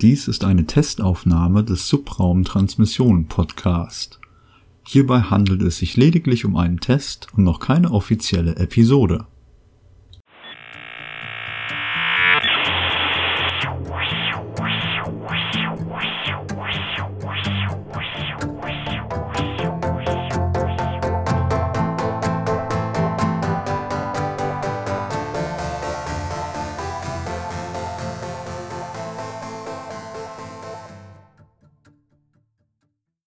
Dies ist eine Testaufnahme des Subraumtransmission Podcast. Hierbei handelt es sich lediglich um einen Test und noch keine offizielle Episode